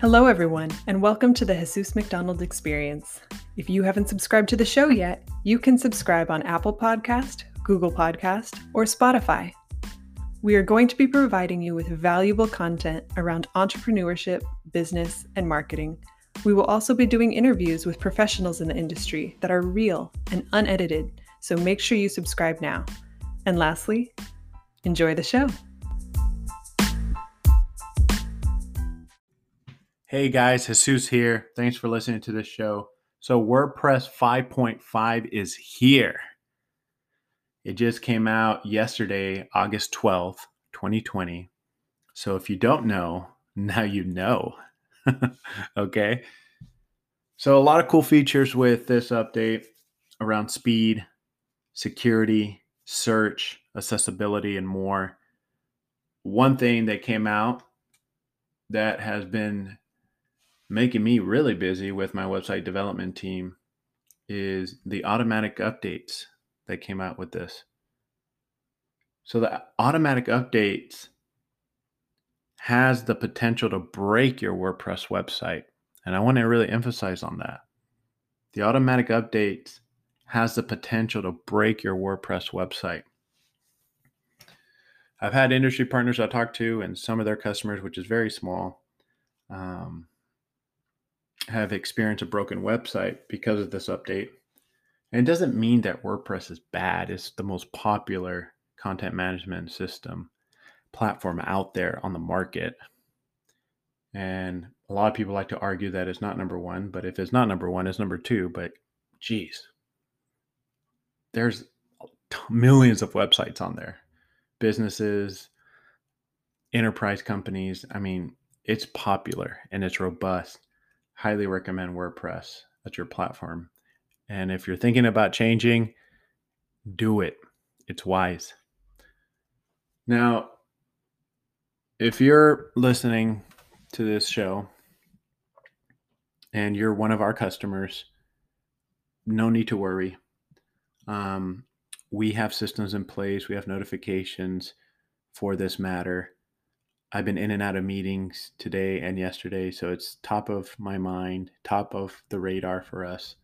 Hello, everyone, and welcome to the Jesus McDonald Experience. If you haven't subscribed to the show yet, you can subscribe on Apple Podcast, Google Podcast, or Spotify. We are going to be providing you with valuable content around entrepreneurship, business, and marketing. We will also be doing interviews with professionals in the industry that are real and unedited, so make sure you subscribe now. And lastly, enjoy the show. Hey guys, Jesus here. Thanks for listening to this show. So, WordPress 5.5 is here. It just came out yesterday, August 12th, 2020. So, if you don't know, now you know. okay. So, a lot of cool features with this update around speed, security, search, accessibility, and more. One thing that came out that has been making me really busy with my website development team is the automatic updates that came out with this. So the automatic updates has the potential to break your WordPress website. And I want to really emphasize on that. The automatic updates has the potential to break your WordPress website. I've had industry partners I talk to and some of their customers, which is very small, um, have experienced a broken website because of this update. And it doesn't mean that WordPress is bad. It's the most popular content management system platform out there on the market. And a lot of people like to argue that it's not number one, but if it's not number one, it's number two. But geez, there's millions of websites on there, businesses, enterprise companies. I mean, it's popular and it's robust highly recommend WordPress as your platform. And if you're thinking about changing, do it. It's wise. Now, if you're listening to this show and you're one of our customers, no need to worry. Um, we have systems in place, we have notifications for this matter. I've been in and out of meetings today and yesterday, so it's top of my mind, top of the radar for us.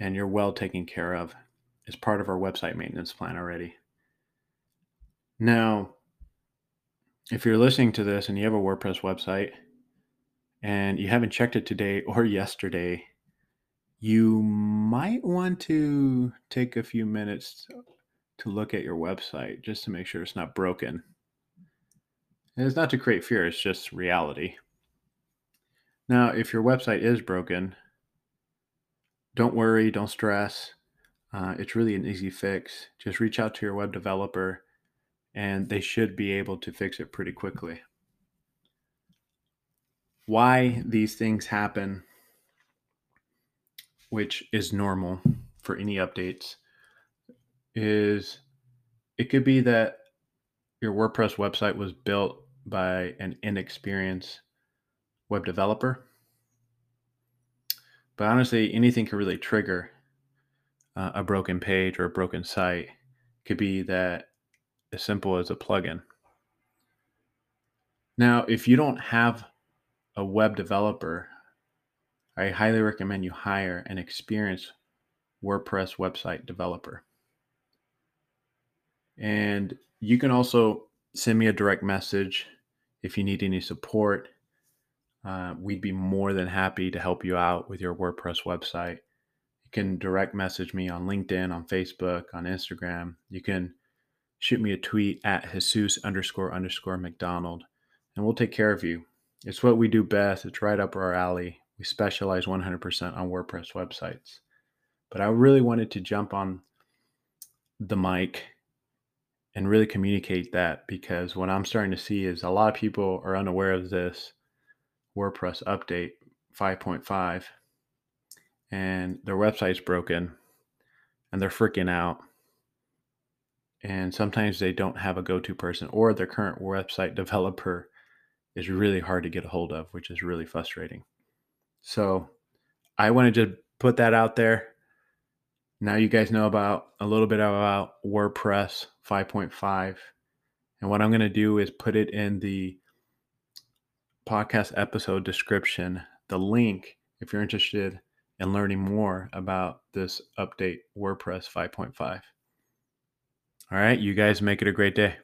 And you're well taken care of. It's part of our website maintenance plan already. Now, if you're listening to this and you have a WordPress website and you haven't checked it today or yesterday, you might want to take a few minutes to look at your website just to make sure it's not broken. And it's not to create fear, it's just reality. Now, if your website is broken, don't worry, don't stress. Uh, it's really an easy fix. Just reach out to your web developer and they should be able to fix it pretty quickly. Why these things happen, which is normal for any updates, is it could be that your WordPress website was built by an inexperienced web developer. But honestly, anything could really trigger uh, a broken page or a broken site. It could be that as simple as a plugin. Now, if you don't have a web developer, I highly recommend you hire an experienced WordPress website developer. And you can also send me a direct message if you need any support, uh, we'd be more than happy to help you out with your WordPress website. You can direct message me on LinkedIn, on Facebook, on Instagram. You can shoot me a tweet at Jesus underscore underscore McDonald, and we'll take care of you. It's what we do best. It's right up our alley. We specialize 100% on WordPress websites. But I really wanted to jump on the mic and really communicate that because what I'm starting to see is a lot of people are unaware of this WordPress update 5.5 and their website's broken and they're freaking out. And sometimes they don't have a go to person or their current website developer is really hard to get a hold of, which is really frustrating. So I want to just put that out there now you guys know about a little bit about WordPress 5.5. And what I'm going to do is put it in the podcast episode description the link if you're interested in learning more about this update WordPress 5.5. All right, you guys make it a great day.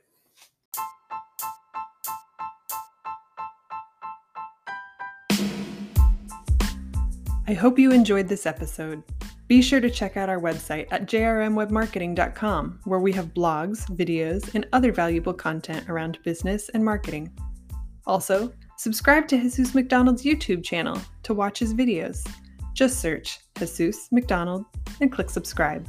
I hope you enjoyed this episode. Be sure to check out our website at jrmwebmarketing.com, where we have blogs, videos, and other valuable content around business and marketing. Also, subscribe to Jesus McDonald's YouTube channel to watch his videos. Just search Jesus McDonald and click subscribe.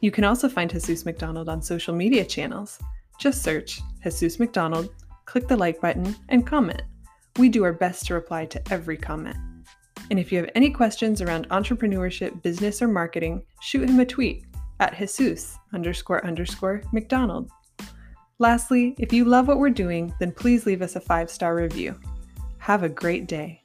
You can also find Jesus McDonald on social media channels. Just search Jesus McDonald, click the like button, and comment. We do our best to reply to every comment. And if you have any questions around entrepreneurship, business, or marketing, shoot him a tweet at Jesus underscore underscore McDonald. Lastly, if you love what we're doing, then please leave us a five star review. Have a great day.